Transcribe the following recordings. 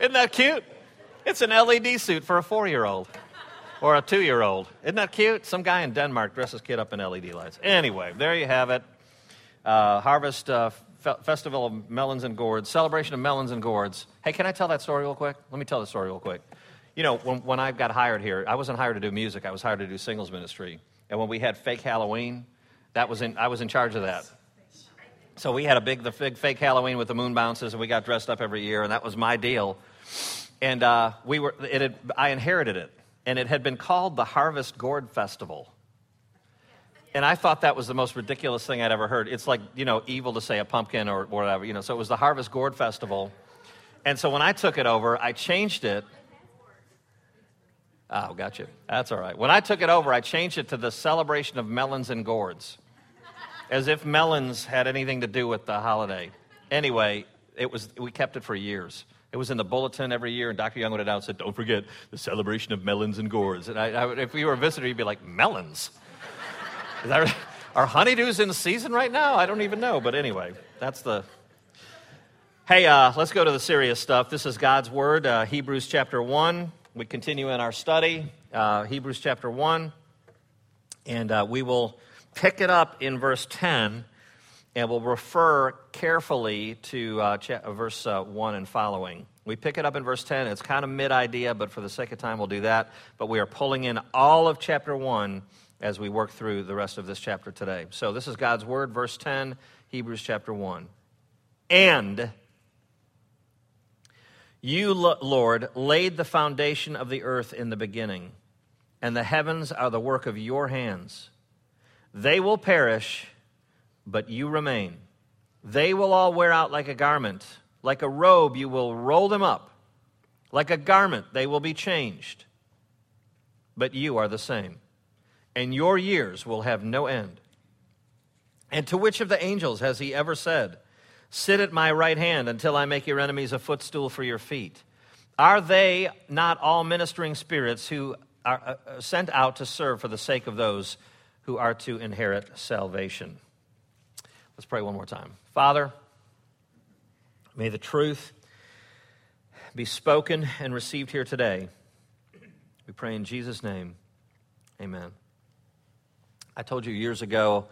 Isn't that cute? It's an LED suit for a four year old or a two year old. Isn't that cute? Some guy in Denmark dresses kid up in LED lights. Anyway, there you have it. Uh, Harvest uh, F- Festival of Melons and Gourds, celebration of melons and gourds. Hey, can I tell that story real quick? Let me tell the story real quick. You know, when, when I got hired here, I wasn't hired to do music, I was hired to do singles ministry. And when we had fake Halloween, that was in, I was in charge of that. So we had a big, the big fake Halloween with the moon bounces, and we got dressed up every year, and that was my deal. And uh, we were, it had, I inherited it, and it had been called the Harvest Gourd Festival. And I thought that was the most ridiculous thing I'd ever heard. It's like, you know, evil to say a pumpkin or whatever, you know. So it was the Harvest Gourd Festival. And so when I took it over, I changed it. Oh, gotcha. That's all right. When I took it over, I changed it to the celebration of melons and gourds as if melons had anything to do with the holiday. Anyway, it was, we kept it for years. It was in the bulletin every year, and Dr. Young would announce it, don't forget the celebration of melons and gourds. And I, I, if you were a visitor, you'd be like, melons? Is that, are honeydews in season right now? I don't even know. But anyway, that's the. Hey, uh, let's go to the serious stuff. This is God's Word, uh, Hebrews chapter 1. We continue in our study, uh, Hebrews chapter 1. And uh, we will pick it up in verse 10 and we'll refer carefully to uh, uh, verse uh, 1 and following. We pick it up in verse 10. It's kind of mid idea, but for the sake of time, we'll do that. But we are pulling in all of chapter 1 as we work through the rest of this chapter today. So this is God's word, verse 10, Hebrews chapter 1. And you, Lord, laid the foundation of the earth in the beginning, and the heavens are the work of your hands. They will perish, but you remain. They will all wear out like a garment. Like a robe, you will roll them up. Like a garment, they will be changed. But you are the same, and your years will have no end. And to which of the angels has he ever said, Sit at my right hand until I make your enemies a footstool for your feet? Are they not all ministering spirits who are uh, uh, sent out to serve for the sake of those who are to inherit salvation. Let's pray one more time. Father, may the truth be spoken and received here today. We pray in Jesus' name. Amen. I told you years ago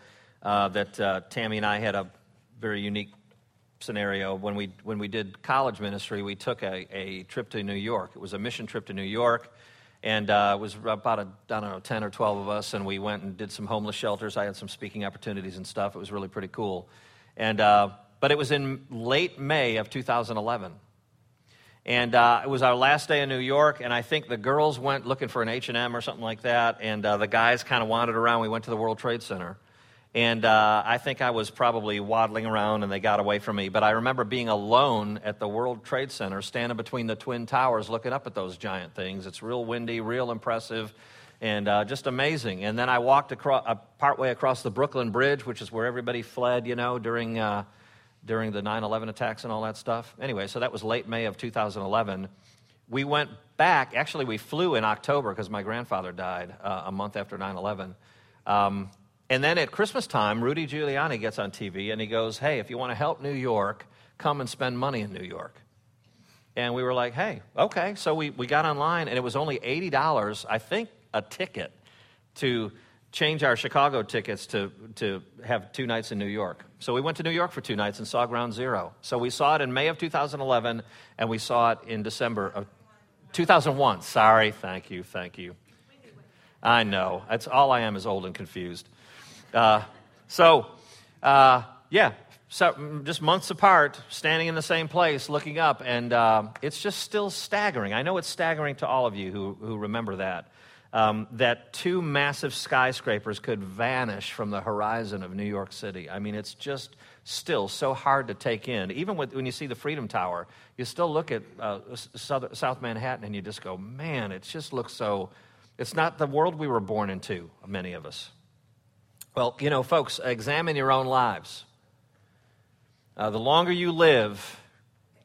uh, that uh, Tammy and I had a very unique scenario. When we, when we did college ministry, we took a, a trip to New York. It was a mission trip to New York. And uh, it was about, a, I don't know, 10 or 12 of us, and we went and did some homeless shelters. I had some speaking opportunities and stuff. It was really pretty cool. And, uh, but it was in late May of 2011. And uh, it was our last day in New York, and I think the girls went looking for an H&M or something like that, and uh, the guys kind of wandered around. We went to the World Trade Center. And uh, I think I was probably waddling around and they got away from me. But I remember being alone at the World Trade Center, standing between the Twin Towers, looking up at those giant things. It's real windy, real impressive, and uh, just amazing. And then I walked across, uh, partway across the Brooklyn Bridge, which is where everybody fled, you know, during, uh, during the 9 11 attacks and all that stuff. Anyway, so that was late May of 2011. We went back, actually, we flew in October because my grandfather died uh, a month after 9 11. Um, and then at Christmas time, Rudy Giuliani gets on TV and he goes, Hey, if you want to help New York, come and spend money in New York. And we were like, Hey, okay. So we, we got online and it was only $80, I think, a ticket to change our Chicago tickets to, to have two nights in New York. So we went to New York for two nights and saw Ground Zero. So we saw it in May of 2011 and we saw it in December of 2001. Sorry, thank you, thank you. I know. That's all I am is old and confused. Uh, so, uh, yeah, so just months apart, standing in the same place, looking up, and uh, it's just still staggering. I know it's staggering to all of you who, who remember that. Um, that two massive skyscrapers could vanish from the horizon of New York City. I mean, it's just still so hard to take in. Even with, when you see the Freedom Tower, you still look at uh, South, South Manhattan and you just go, man, it just looks so. It's not the world we were born into, many of us. Well, you know, folks, examine your own lives. Uh, the longer you live,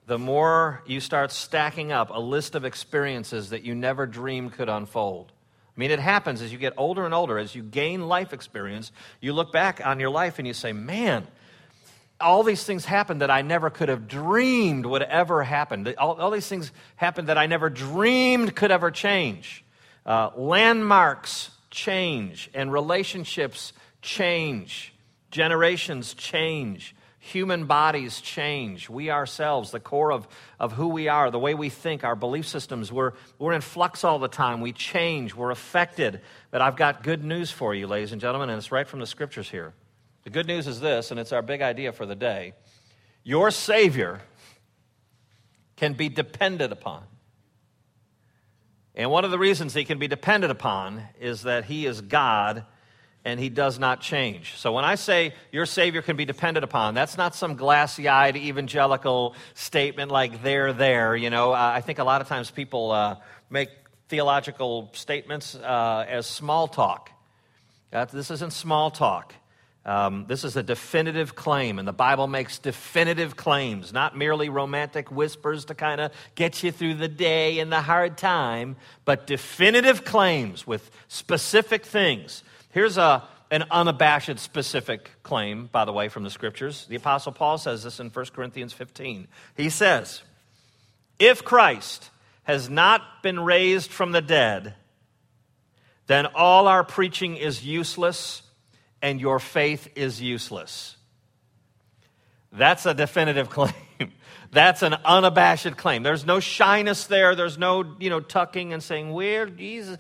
the more you start stacking up a list of experiences that you never dreamed could unfold. I mean, it happens as you get older and older, as you gain life experience, you look back on your life and you say, man, all these things happened that I never could have dreamed would ever happen. All, all these things happened that I never dreamed could ever change. Uh, landmarks change, and relationships change, generations change. Human bodies change. We ourselves, the core of, of who we are, the way we think, our belief systems, we're, we're in flux all the time. We change, we're affected. But I've got good news for you, ladies and gentlemen, and it's right from the scriptures here. The good news is this, and it's our big idea for the day your Savior can be depended upon. And one of the reasons he can be depended upon is that he is God and he does not change. So when I say your Savior can be depended upon, that's not some glassy eyed evangelical statement like they're there. You know, uh, I think a lot of times people uh, make theological statements uh, as small talk. this isn't small talk. Um, this is a definitive claim, and the Bible makes definitive claims, not merely romantic whispers to kind of get you through the day and the hard time, but definitive claims with specific things Here's a, an unabashed specific claim, by the way, from the scriptures. The Apostle Paul says this in 1 Corinthians 15. He says, If Christ has not been raised from the dead, then all our preaching is useless and your faith is useless. That's a definitive claim. That's an unabashed claim. There's no shyness there. There's no, you know, tucking and saying, Where Jesus?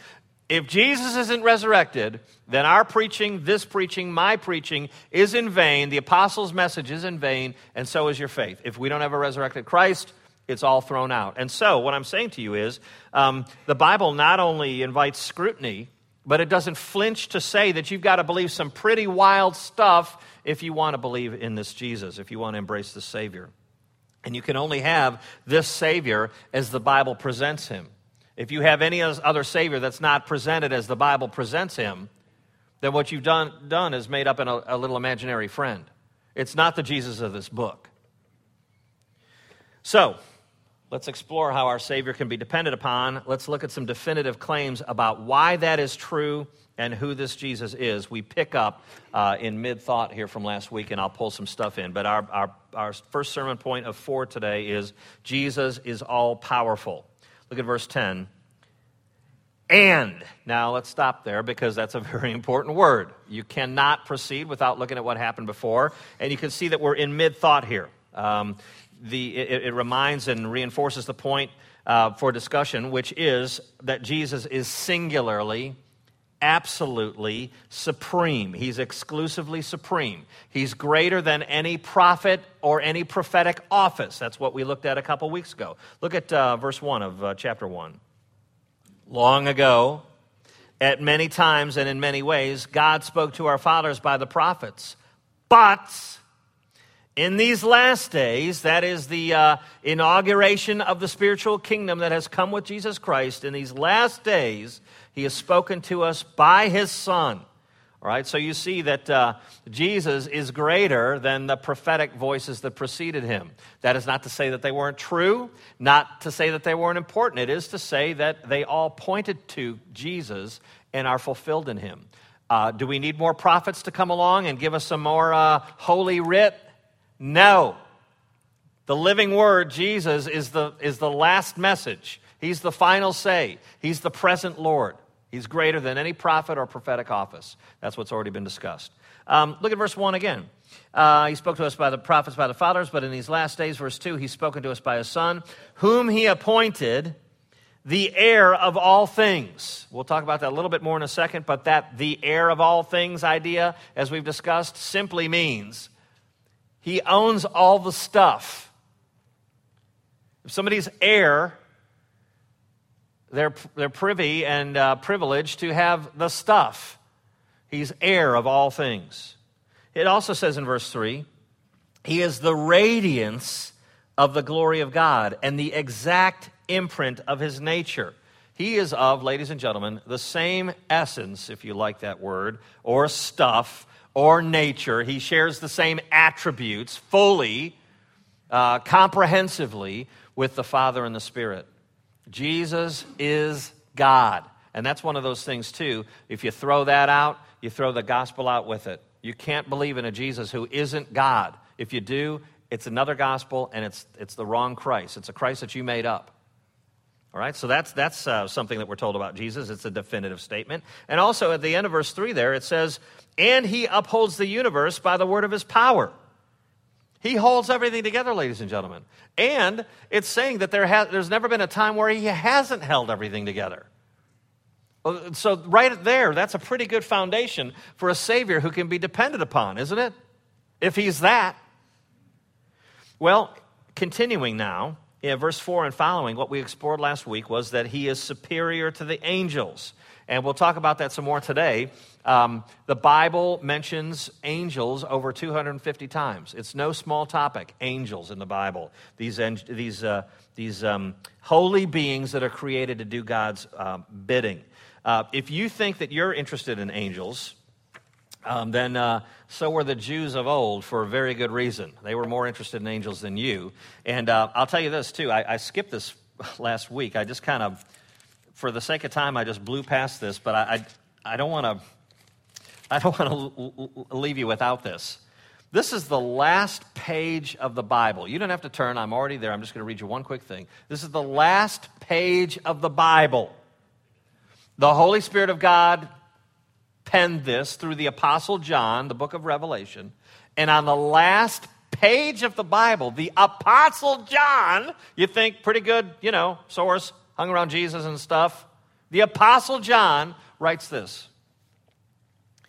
If Jesus isn't resurrected, then our preaching, this preaching, my preaching is in vain. The apostles' message is in vain, and so is your faith. If we don't have a resurrected Christ, it's all thrown out. And so, what I'm saying to you is um, the Bible not only invites scrutiny, but it doesn't flinch to say that you've got to believe some pretty wild stuff if you want to believe in this Jesus, if you want to embrace the Savior. And you can only have this Savior as the Bible presents him. If you have any other Savior that's not presented as the Bible presents him, then what you've done, done is made up in a, a little imaginary friend. It's not the Jesus of this book. So, let's explore how our Savior can be depended upon. Let's look at some definitive claims about why that is true and who this Jesus is. We pick up uh, in mid thought here from last week, and I'll pull some stuff in. But our, our, our first sermon point of four today is Jesus is all powerful. Look at verse 10. And. Now let's stop there because that's a very important word. You cannot proceed without looking at what happened before. And you can see that we're in mid thought here. Um, the, it, it, reminds and reinforces the point uh, for discussion, which is that Jesus is singularly absolutely supreme. He's exclusively supreme. He's greater than any prophet or any prophetic office. That's what we looked at a couple weeks ago. Look at uh, verse 1 of uh, chapter 1. Long ago, at many times and in many ways, God spoke to our fathers by the prophets. But in these last days, that is the uh, inauguration of the spiritual kingdom that has come with Jesus Christ, in these last days, he has spoken to us by his Son. All right, so you see that uh, Jesus is greater than the prophetic voices that preceded him. That is not to say that they weren't true, not to say that they weren't important. It is to say that they all pointed to Jesus and are fulfilled in him. Uh, do we need more prophets to come along and give us some more uh, holy writ? No. The living word, Jesus, is the, is the last message. He's the final say. He's the present Lord. He's greater than any prophet or prophetic office. That's what's already been discussed. Um, look at verse 1 again. Uh, he spoke to us by the prophets, by the fathers, but in these last days, verse 2, he's spoken to us by his son, whom he appointed the heir of all things. We'll talk about that a little bit more in a second, but that the heir of all things idea, as we've discussed, simply means he owns all the stuff. If somebody's heir, they're, they're privy and uh, privileged to have the stuff. He's heir of all things. It also says in verse 3 He is the radiance of the glory of God and the exact imprint of his nature. He is of, ladies and gentlemen, the same essence, if you like that word, or stuff, or nature. He shares the same attributes fully, uh, comprehensively with the Father and the Spirit. Jesus is God. And that's one of those things, too. If you throw that out, you throw the gospel out with it. You can't believe in a Jesus who isn't God. If you do, it's another gospel and it's, it's the wrong Christ. It's a Christ that you made up. All right, so that's, that's uh, something that we're told about Jesus. It's a definitive statement. And also at the end of verse 3 there, it says, And he upholds the universe by the word of his power. He holds everything together, ladies and gentlemen. And it's saying that there has, there's never been a time where he hasn't held everything together. So, right there, that's a pretty good foundation for a Savior who can be depended upon, isn't it? If he's that. Well, continuing now, in verse 4 and following, what we explored last week was that he is superior to the angels. And we'll talk about that some more today. Um, the Bible mentions angels over 250 times. It's no small topic, angels in the Bible. These, these, uh, these um, holy beings that are created to do God's uh, bidding. Uh, if you think that you're interested in angels, um, then uh, so were the Jews of old for a very good reason. They were more interested in angels than you. And uh, I'll tell you this, too. I, I skipped this last week. I just kind of, for the sake of time, I just blew past this, but I, I, I don't want to. I don't want to leave you without this. This is the last page of the Bible. You don't have to turn, I'm already there. I'm just going to read you one quick thing. This is the last page of the Bible. The Holy Spirit of God penned this through the Apostle John, the book of Revelation. And on the last page of the Bible, the Apostle John, you think pretty good, you know, source, hung around Jesus and stuff. The Apostle John writes this.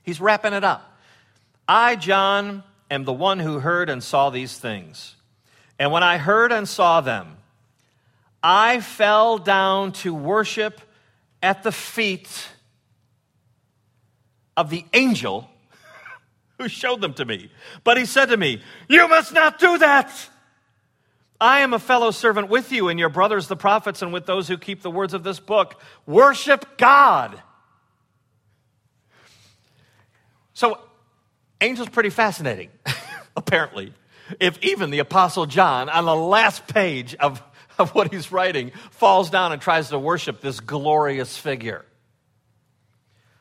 He's wrapping it up. I, John, am the one who heard and saw these things. And when I heard and saw them, I fell down to worship at the feet of the angel who showed them to me. But he said to me, You must not do that. I am a fellow servant with you and your brothers, the prophets, and with those who keep the words of this book. Worship God. So, angels pretty fascinating, apparently. If even the Apostle John, on the last page of of what he's writing falls down and tries to worship this glorious figure.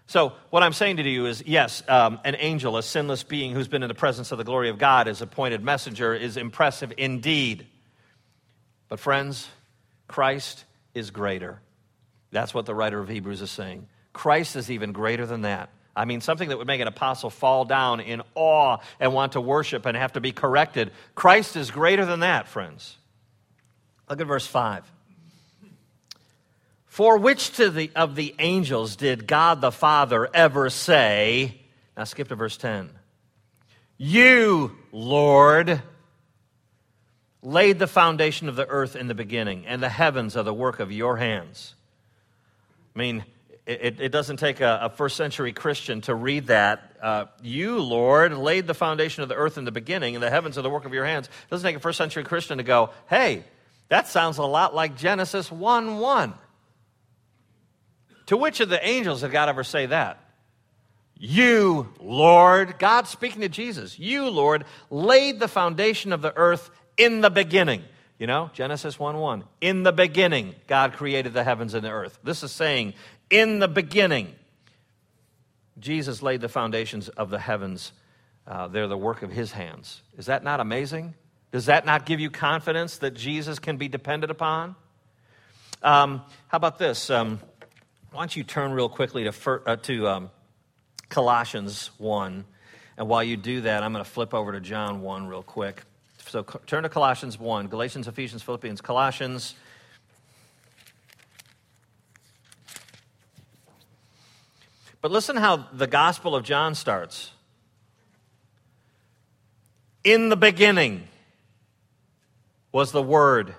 So, what I'm saying to you is yes, um, an angel, a sinless being who's been in the presence of the glory of God as appointed messenger, is impressive indeed. But, friends, Christ is greater. That's what the writer of Hebrews is saying. Christ is even greater than that. I mean, something that would make an apostle fall down in awe and want to worship and have to be corrected. Christ is greater than that, friends. Look at verse 5. For which to the, of the angels did God the Father ever say? Now skip to verse 10. You, Lord, laid the foundation of the earth in the beginning, and the heavens are the work of your hands. I mean, it, it doesn't take a, a, first century Christian to read that. Uh, you, Lord, laid the foundation of the earth in the beginning, and the heavens are the work of your hands. It doesn't take a first century Christian to go, hey, that sounds a lot like Genesis 1 1. To which of the angels did God ever say that? You, Lord, God speaking to Jesus, you, Lord, laid the foundation of the earth in the beginning. You know, Genesis 1 1. In the beginning, God created the heavens and the earth. This is saying, in the beginning, Jesus laid the foundations of the heavens. Uh, they're the work of his hands. Is that not amazing? Does that not give you confidence that Jesus can be depended upon? Um, how about this? Um, why don't you turn real quickly to, uh, to um, Colossians 1. And while you do that, I'm going to flip over to John 1 real quick. So turn to Colossians 1, Galatians, Ephesians, Philippians, Colossians. But listen how the Gospel of John starts. In the beginning was the Word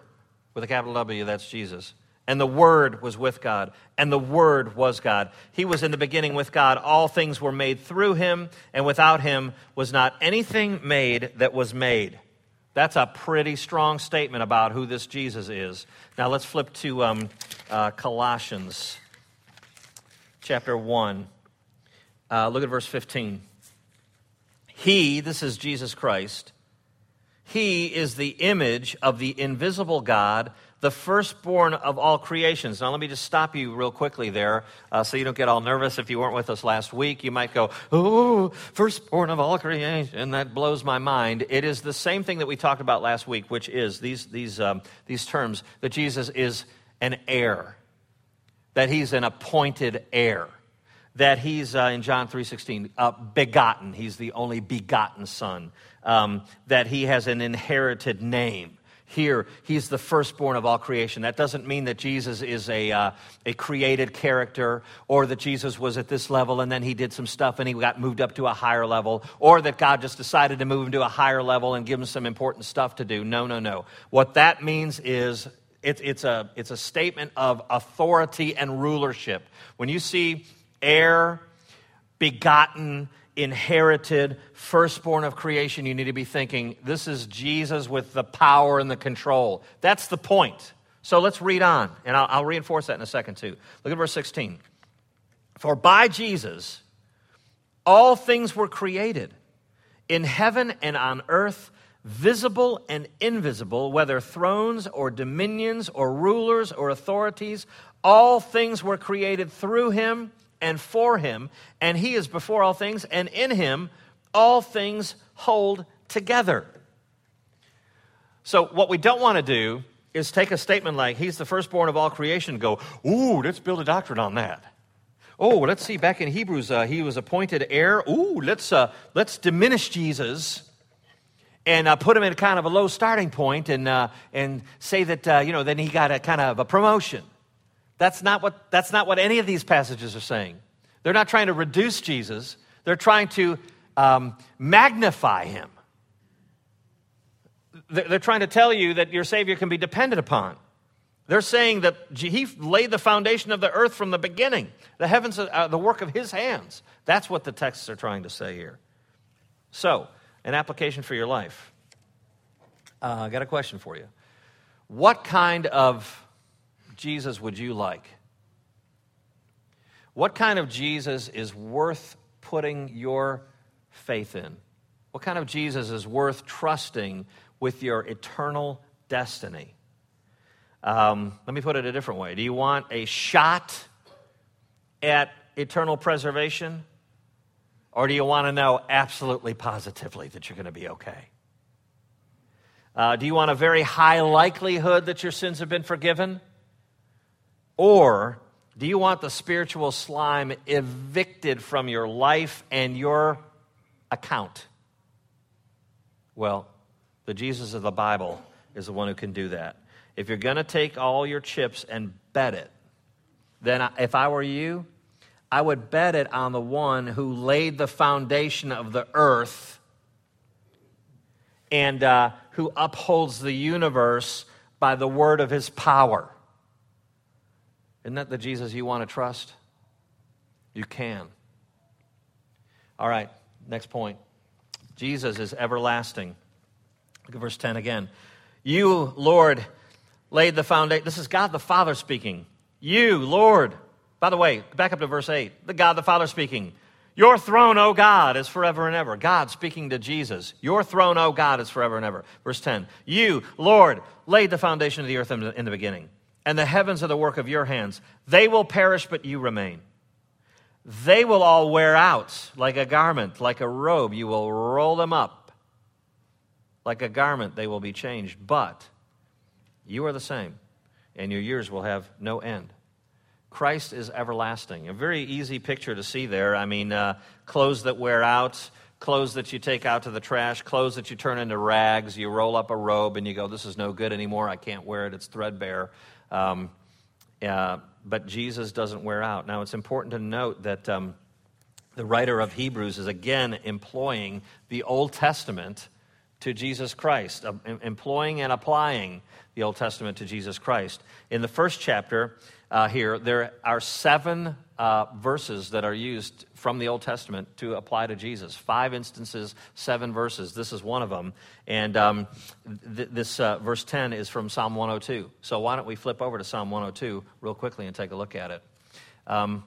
with a capital W, that's Jesus. And the Word was with God, and the Word was God. He was in the beginning with God. All things were made through him, and without him was not anything made that was made. That's a pretty strong statement about who this Jesus is. Now let's flip to um, uh, Colossians chapter 1. Uh, look at verse 15. He, this is Jesus Christ, he is the image of the invisible God, the firstborn of all creations. Now, let me just stop you real quickly there uh, so you don't get all nervous if you weren't with us last week. You might go, Oh, firstborn of all creation. That blows my mind. It is the same thing that we talked about last week, which is these, these, um, these terms that Jesus is an heir, that he's an appointed heir that he's uh, in john 3.16 uh, begotten he's the only begotten son um, that he has an inherited name here, he's the firstborn of all creation. That doesn't mean that Jesus is a, uh, a created character or that Jesus was at this level and then he did some stuff and he got moved up to a higher level or that God just decided to move him to a higher level and give him some important stuff to do. No, no, no. What that means is it, it's, a, it's a statement of authority and rulership. When you see heir, begotten, inherited, firstborn of creation, you need to be thinking, this is Jesus with the power and the control. That's the point. So let's read on, and I'll, I'll reinforce that in a second too. Look at verse 16. For by Jesus, all things were created in heaven and on earth, visible and invisible, whether thrones or dominions or rulers or authorities, all things were created through him and for him, and he is before all things, and in him all things hold together. So, what we don't want to do is take a statement like, He's the firstborn of all creation, go, Ooh, let's build a doctrine on that. Oh, let's see, back in Hebrews, uh, he was appointed heir. Ooh, let's, uh, let's diminish Jesus and uh, put him in kind of a low starting point and, uh, and say that, uh, you know, then he got a kind of a promotion. That's not what, that's not what any of these passages are saying. They're not trying to reduce Jesus, they're trying to um, magnify him. They're trying to tell you that your Savior can be depended upon. They're saying that He laid the foundation of the earth from the beginning. The heavens are the work of His hands. That's what the texts are trying to say here. So, an application for your life. Uh, I got a question for you. What kind of Jesus would you like? What kind of Jesus is worth putting your faith in? What kind of Jesus is worth trusting with your eternal destiny? Um, let me put it a different way. Do you want a shot at eternal preservation? Or do you want to know absolutely positively that you're going to be okay? Uh, do you want a very high likelihood that your sins have been forgiven? Or do you want the spiritual slime evicted from your life and your account? Well, the Jesus of the Bible is the one who can do that. If you're going to take all your chips and bet it, then if I were you, I would bet it on the one who laid the foundation of the earth and uh, who upholds the universe by the word of his power. Isn't that the Jesus you want to trust? You can. All right, next point. Jesus is everlasting. Look at verse 10 again. You, Lord, laid the foundation. This is God the Father speaking. You, Lord. By the way, back up to verse 8. The God the Father speaking. Your throne, O God, is forever and ever. God speaking to Jesus. Your throne, O God, is forever and ever. Verse 10. You, Lord, laid the foundation of the earth in the, in the beginning and the heavens are the work of your hands. They will perish, but you remain. They will all wear out like a garment, like a robe. You will roll them up. Like a garment, they will be changed. But you are the same, and your years will have no end. Christ is everlasting. A very easy picture to see there. I mean, uh, clothes that wear out, clothes that you take out to the trash, clothes that you turn into rags. You roll up a robe and you go, This is no good anymore. I can't wear it. It's threadbare. Um, uh, but Jesus doesn't wear out. Now, it's important to note that um, the writer of Hebrews is again employing the Old Testament to Jesus Christ, uh, employing and applying the Old Testament to Jesus Christ. In the first chapter uh, here, there are seven uh, verses that are used from the Old Testament to apply to Jesus. Five instances, seven verses. This is one of them. And um, th- this uh, verse 10 is from Psalm 102. So why don't we flip over to Psalm 102 real quickly and take a look at it? Um,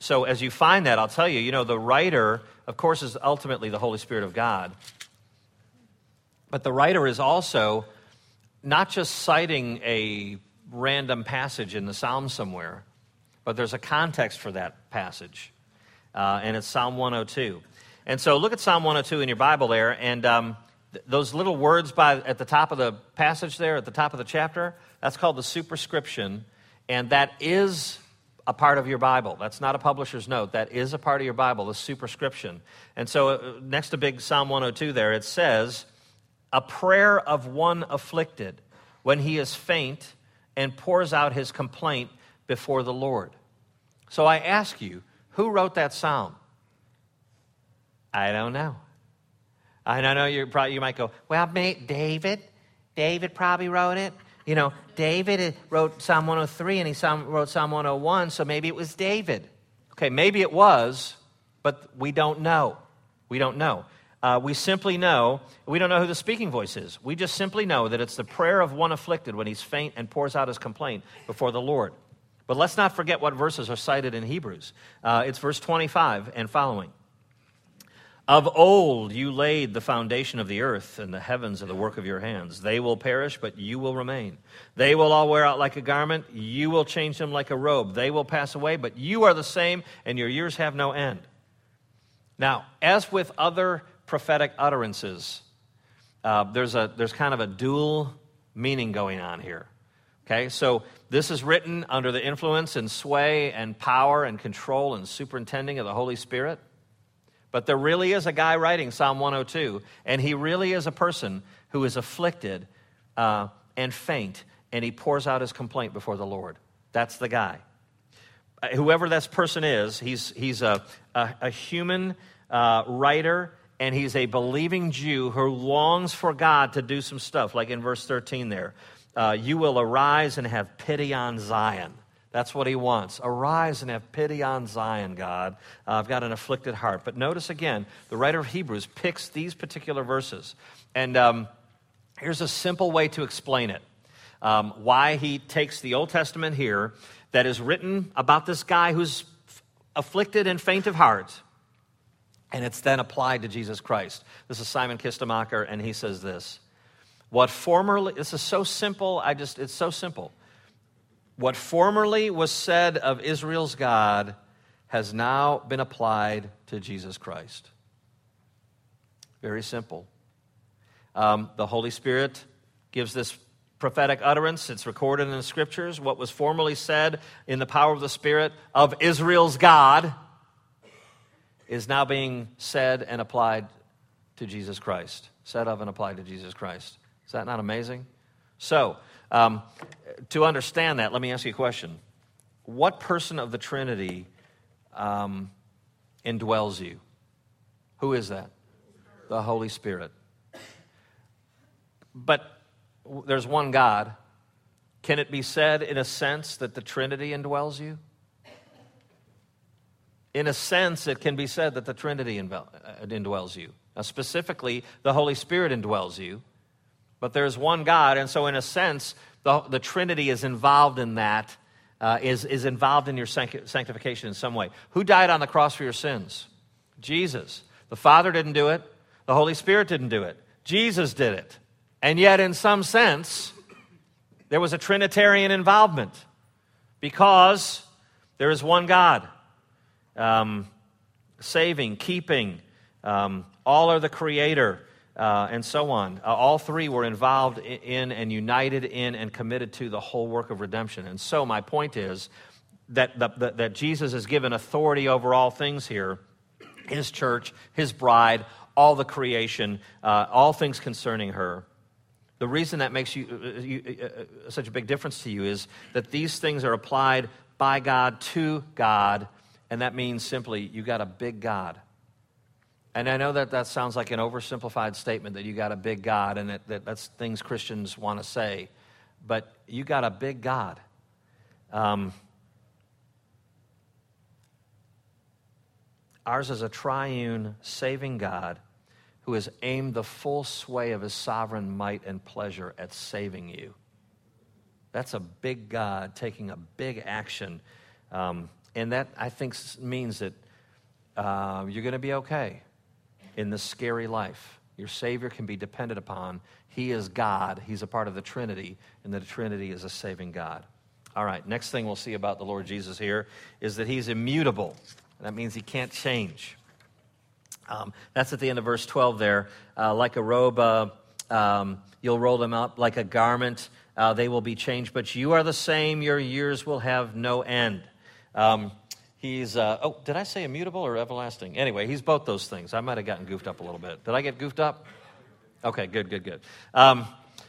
so as you find that, I'll tell you, you know, the writer, of course, is ultimately the Holy Spirit of God. But the writer is also not just citing a random passage in the Psalm somewhere, but there's a context for that passage. Uh, and it's Psalm 102. And so look at Psalm 102 in your Bible there, and um, th- those little words by, at the top of the passage there, at the top of the chapter, that's called the superscription, and that is a part of your Bible. That's not a publisher's note. That is a part of your Bible, the superscription. And so uh, next to big Psalm 102 there, it says, A prayer of one afflicted when he is faint and pours out his complaint before the Lord. So I ask you, who wrote that psalm? I don't know. I know you probably you might go, well, David, David probably wrote it. You know, David wrote Psalm 103 and he wrote Psalm 101, so maybe it was David. Okay, maybe it was, but we don't know. We don't know. Uh, we simply know, we don't know who the speaking voice is. We just simply know that it's the prayer of one afflicted when he's faint and pours out his complaint before the Lord. But let's not forget what verses are cited in Hebrews. Uh, it's verse 25 and following. Of old you laid the foundation of the earth, and the heavens are the work of your hands. They will perish, but you will remain. They will all wear out like a garment. You will change them like a robe. They will pass away, but you are the same, and your years have no end. Now, as with other prophetic utterances, uh, there's, a, there's kind of a dual meaning going on here. Okay, so this is written under the influence and sway and power and control and superintending of the Holy Spirit. But there really is a guy writing Psalm 102, and he really is a person who is afflicted uh, and faint, and he pours out his complaint before the Lord. That's the guy. Uh, whoever this person is, he's, he's a, a, a human uh, writer, and he's a believing Jew who longs for God to do some stuff, like in verse 13 there. Uh, you will arise and have pity on Zion. That's what he wants. Arise and have pity on Zion, God. Uh, I've got an afflicted heart. But notice again, the writer of Hebrews picks these particular verses. And um, here's a simple way to explain it um, why he takes the Old Testament here that is written about this guy who's afflicted and faint of heart. And it's then applied to Jesus Christ. This is Simon Kistemaker, and he says this. What formerly, this is so simple, I just, it's so simple. What formerly was said of Israel's God has now been applied to Jesus Christ. Very simple. Um, the Holy Spirit gives this prophetic utterance. It's recorded in the scriptures. What was formerly said in the power of the Spirit of Israel's God is now being said and applied to Jesus Christ. Said of and applied to Jesus Christ. Is that not amazing? So, um, to understand that, let me ask you a question. What person of the Trinity um, indwells you? Who is that? The Holy Spirit. But there's one God. Can it be said, in a sense, that the Trinity indwells you? In a sense, it can be said that the Trinity uh, indwells you. Now, specifically, the Holy Spirit indwells you. But there's one God, and so in a sense, the, the Trinity is involved in that, uh, is is involved in your sanctification in some way. Who died on the cross for your sins? Jesus. The Father didn't do it, the Holy Spirit didn't do it. Jesus did it. And yet, in some sense, there was a Trinitarian involvement because there is one God um, saving, keeping, um, all are the Creator uh, and so on. Uh, all three were involved in and united in and committed to the whole work of redemption. And so, my point is that, that, that Jesus has given authority over all things here his church, his bride, all the creation, uh, all things concerning her. The reason that makes you, uh, you uh, uh, such a big difference to you is that these things are applied by God to God, and that means simply you got a big God and I know that that sounds like an oversimplified statement that you got a big God and that, that that's things Christians want to say, but you got a big God. Um, ours is a triune, saving God who has aimed the full sway of his sovereign might and pleasure at saving you. That's a big God taking a big action. Um, and that, I think, means that uh, you're going to be okay in this scary life. Your Savior can be depended upon. He is God, He's a part of the Trinity, and the Trinity is a saving God. All right, next thing we'll see about the Lord Jesus here is that He's immutable. That means He can't change. Um, that's at the end of verse 12 there. Uh, like a robe, uh, um, you'll roll them up. Like a garment, uh, they will be changed. But you are the same. Your years will have no end. Um, he's, uh, oh, did I say immutable or everlasting? Anyway, he's both those things. I might have gotten goofed up a little bit. Did I get goofed up? Okay, good, good, good. Um,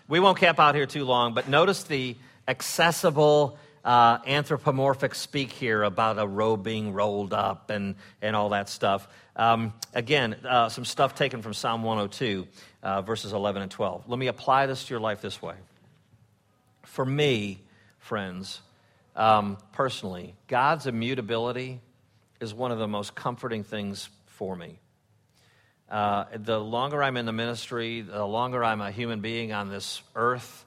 we won't camp out here too long, but notice the accessible uh, anthropomorphic speak here about a robe being rolled up and, and all that stuff. Um, again, uh, some stuff taken from Psalm 102, uh, verses 11 and 12. Let me apply this to your life this way. For me, friends, um, personally, God's immutability is one of the most comforting things for me. Uh, the longer I'm in the ministry, the longer I'm a human being on this earth,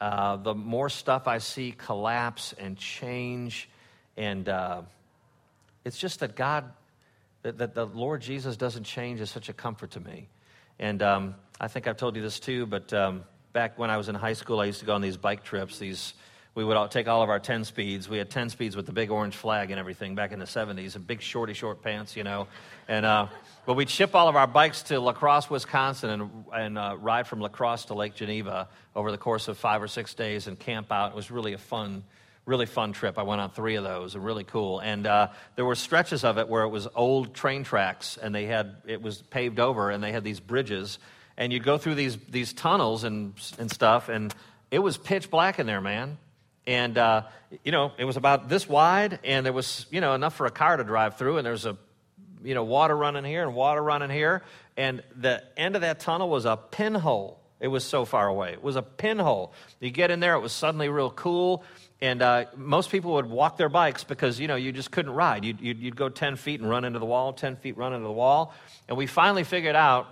uh, the more stuff I see collapse and change. And uh, it's just that God, that, that, the Lord Jesus doesn't change is such a comfort to me. And um, I think I've told you this too, but um, back when I was in high school, I used to go on these bike trips, these we would all take all of our 10 speeds. We had 10 speeds with the big orange flag and everything back in the 70s, and big shorty short pants, you know. And, uh, but we'd ship all of our bikes to La Crosse, Wisconsin, and, and uh, ride from La Crosse to Lake Geneva over the course of five or six days and camp out. It was really a fun, really fun trip. I went on three of those, and really cool. And uh, there were stretches of it where it was old train tracks, and they had it was paved over, and they had these bridges, and you'd go through these these tunnels and and stuff, and it was pitch black in there, man. And, uh, you know, it was about this wide, and there was, you know, enough for a car to drive through, and there's a, you know, water running here and water running here. And the end of that tunnel was a pinhole. It was so far away. It was a pinhole. You get in there, it was suddenly real cool. And uh, most people would walk their bikes because, you know, you just couldn't ride. You'd, you'd, you'd go 10 feet and run into the wall, 10 feet, run into the wall. And we finally figured out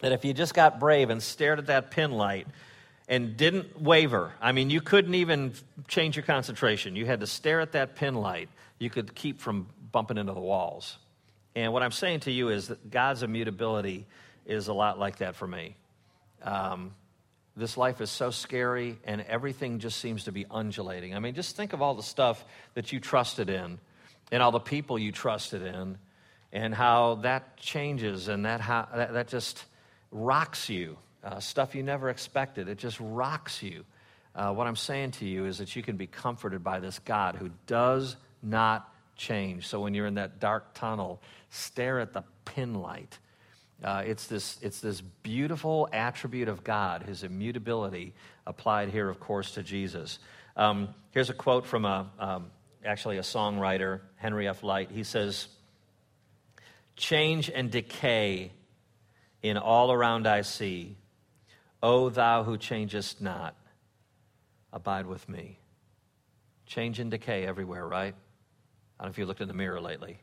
that if you just got brave and stared at that pin light, and didn't waver. I mean, you couldn't even change your concentration. You had to stare at that pin light. You could keep from bumping into the walls. And what I'm saying to you is that God's immutability is a lot like that for me. Um, this life is so scary, and everything just seems to be undulating. I mean, just think of all the stuff that you trusted in, and all the people you trusted in, and how that changes, and that, how, that, that just rocks you uh, stuff you never expected. It just rocks you. Uh, what I'm saying to you is that you can be comforted by this God who does not change. So when you're in that dark tunnel, stare at the pin light. Uh, it's, this, it's this beautiful attribute of God, his immutability, applied here, of course, to Jesus. Um, here's a quote from a, um, actually a songwriter, Henry F. Lyte. He says, Change and decay in all around I see O thou who changest not, abide with me. Change and decay everywhere, right? I don't know if you looked in the mirror lately.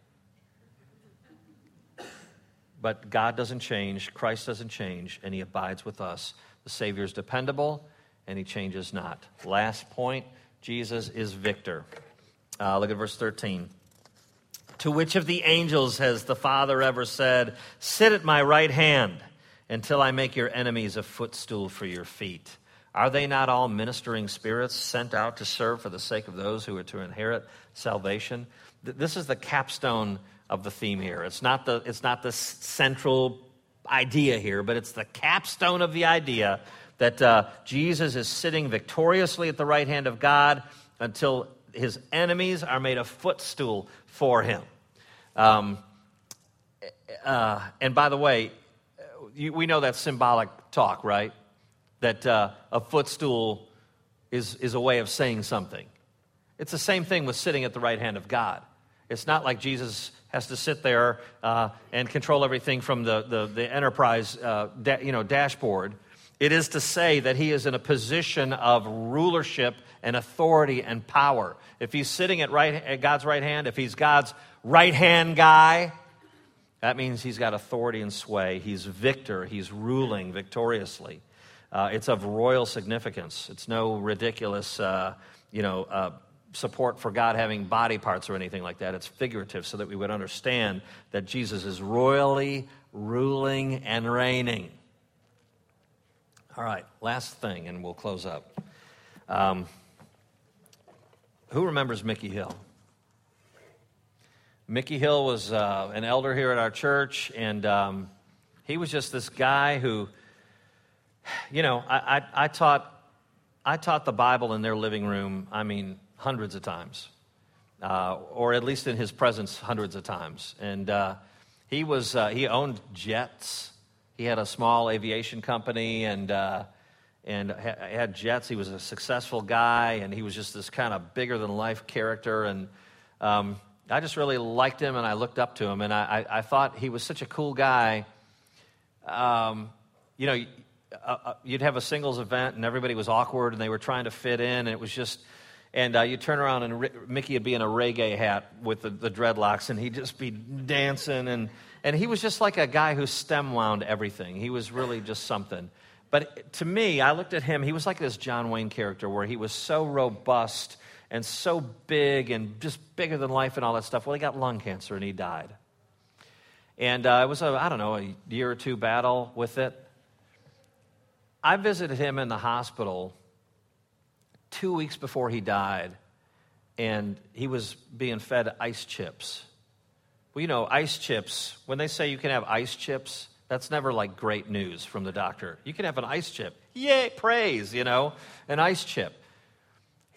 But God doesn't change, Christ doesn't change, and He abides with us. The Savior is dependable, and He changes not. Last point Jesus is victor. Uh, look at verse 13. To which of the angels has the Father ever said, Sit at my right hand? Until I make your enemies a footstool for your feet. Are they not all ministering spirits sent out to serve for the sake of those who are to inherit salvation? This is the capstone of the theme here. It's not the, it's not the central idea here, but it's the capstone of the idea that uh, Jesus is sitting victoriously at the right hand of God until his enemies are made a footstool for him. Um, uh, and by the way, you, we know that's symbolic talk, right? That uh, a footstool is, is a way of saying something. It's the same thing with sitting at the right hand of God. It's not like Jesus has to sit there uh, and control everything from the, the, the enterprise uh, da, you know, dashboard. It is to say that he is in a position of rulership and authority and power. If he's sitting at, right, at God's right hand, if he's God's right hand guy, that means he's got authority and sway. He's victor. He's ruling victoriously. Uh, it's of royal significance. It's no ridiculous, uh, you know, uh, support for God having body parts or anything like that. It's figurative so that we would understand that Jesus is royally ruling and reigning. All right, last thing, and we'll close up. Um, who remembers Mickey Hill? Mickey Hill was uh, an elder here at our church, and um, he was just this guy who, you know, I, I, I, taught, I taught the Bible in their living room, I mean, hundreds of times, uh, or at least in his presence, hundreds of times. And uh, he, was, uh, he owned jets. He had a small aviation company and, uh, and had jets. He was a successful guy, and he was just this kind of bigger than life character. And um, I just really liked him and I looked up to him. And I, I, I thought he was such a cool guy. Um, you know, uh, uh, you'd have a singles event and everybody was awkward and they were trying to fit in. And it was just, and uh, you'd turn around and Mickey would be in a reggae hat with the, the dreadlocks and he'd just be dancing. And, and he was just like a guy who stem wound everything. He was really just something. But to me, I looked at him, he was like this John Wayne character where he was so robust and so big and just bigger than life and all that stuff. Well, he got lung cancer and he died. And uh, it was a, I don't know, a year or two battle with it. I visited him in the hospital two weeks before he died, and he was being fed ice chips. Well, you know, ice chips, when they say you can have ice chips, that's never like great news from the doctor. You can have an ice chip. Yay, praise, you know, an ice chip.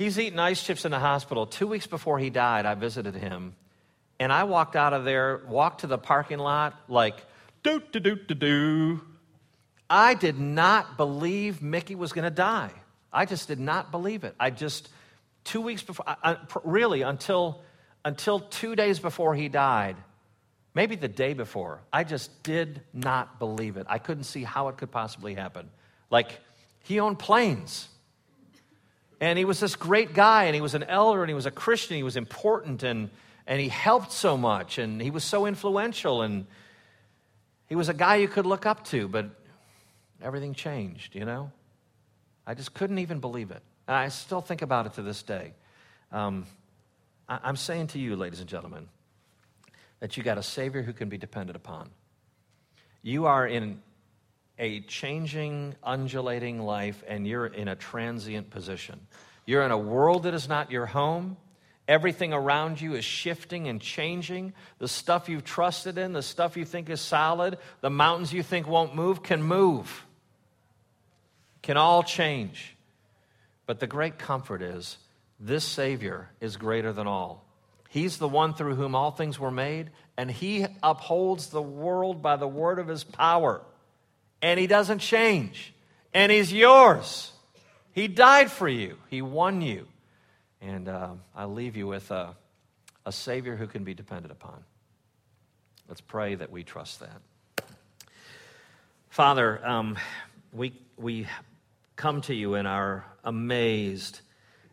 He's eating ice chips in the hospital. Two weeks before he died, I visited him. And I walked out of there, walked to the parking lot, like, doo doo doo doo. I did not believe Mickey was going to die. I just did not believe it. I just, two weeks before, I, really, until, until two days before he died, maybe the day before, I just did not believe it. I couldn't see how it could possibly happen. Like, he owned planes. And he was this great guy, and he was an elder, and he was a Christian, he was important, and, and he helped so much, and he was so influential, and he was a guy you could look up to, but everything changed, you know? I just couldn't even believe it. And I still think about it to this day. Um, I, I'm saying to you, ladies and gentlemen, that you got a Savior who can be depended upon. You are in a changing, undulating life and you're in a transient position. You're in a world that is not your home. Everything around you is shifting and changing. The stuff you've trusted in, the stuff you think is solid, the mountains you think won't move can move, can all change. But the great comfort is this Savior is greater than all. He's the one through whom all things were made, and He upholds the world by the word of His power and He doesn't change, and He's yours. He died for you, He won you. And uh, I leave you with a, a Savior who can be depended upon. Let's pray that we trust that. Father, um, we, we come to you and are amazed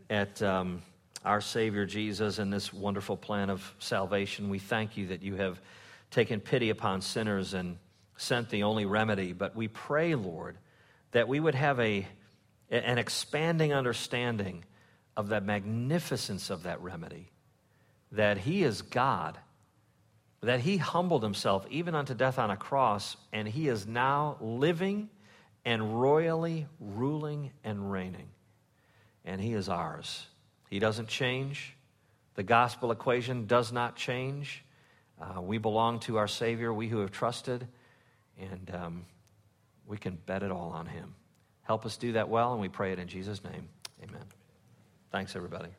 at um, our Savior Jesus and this wonderful plan of salvation. We thank you that you have taken pity upon sinners and sent the only remedy, but we pray, Lord, that we would have a, an expanding understanding of the magnificence of that remedy, that He is God, that He humbled Himself even unto death on a cross, and He is now living and royally ruling and reigning. And He is ours. He doesn't change. The gospel equation does not change. Uh, we belong to our Savior, we who have trusted and um, we can bet it all on Him. Help us do that well, and we pray it in Jesus' name. Amen. Thanks, everybody.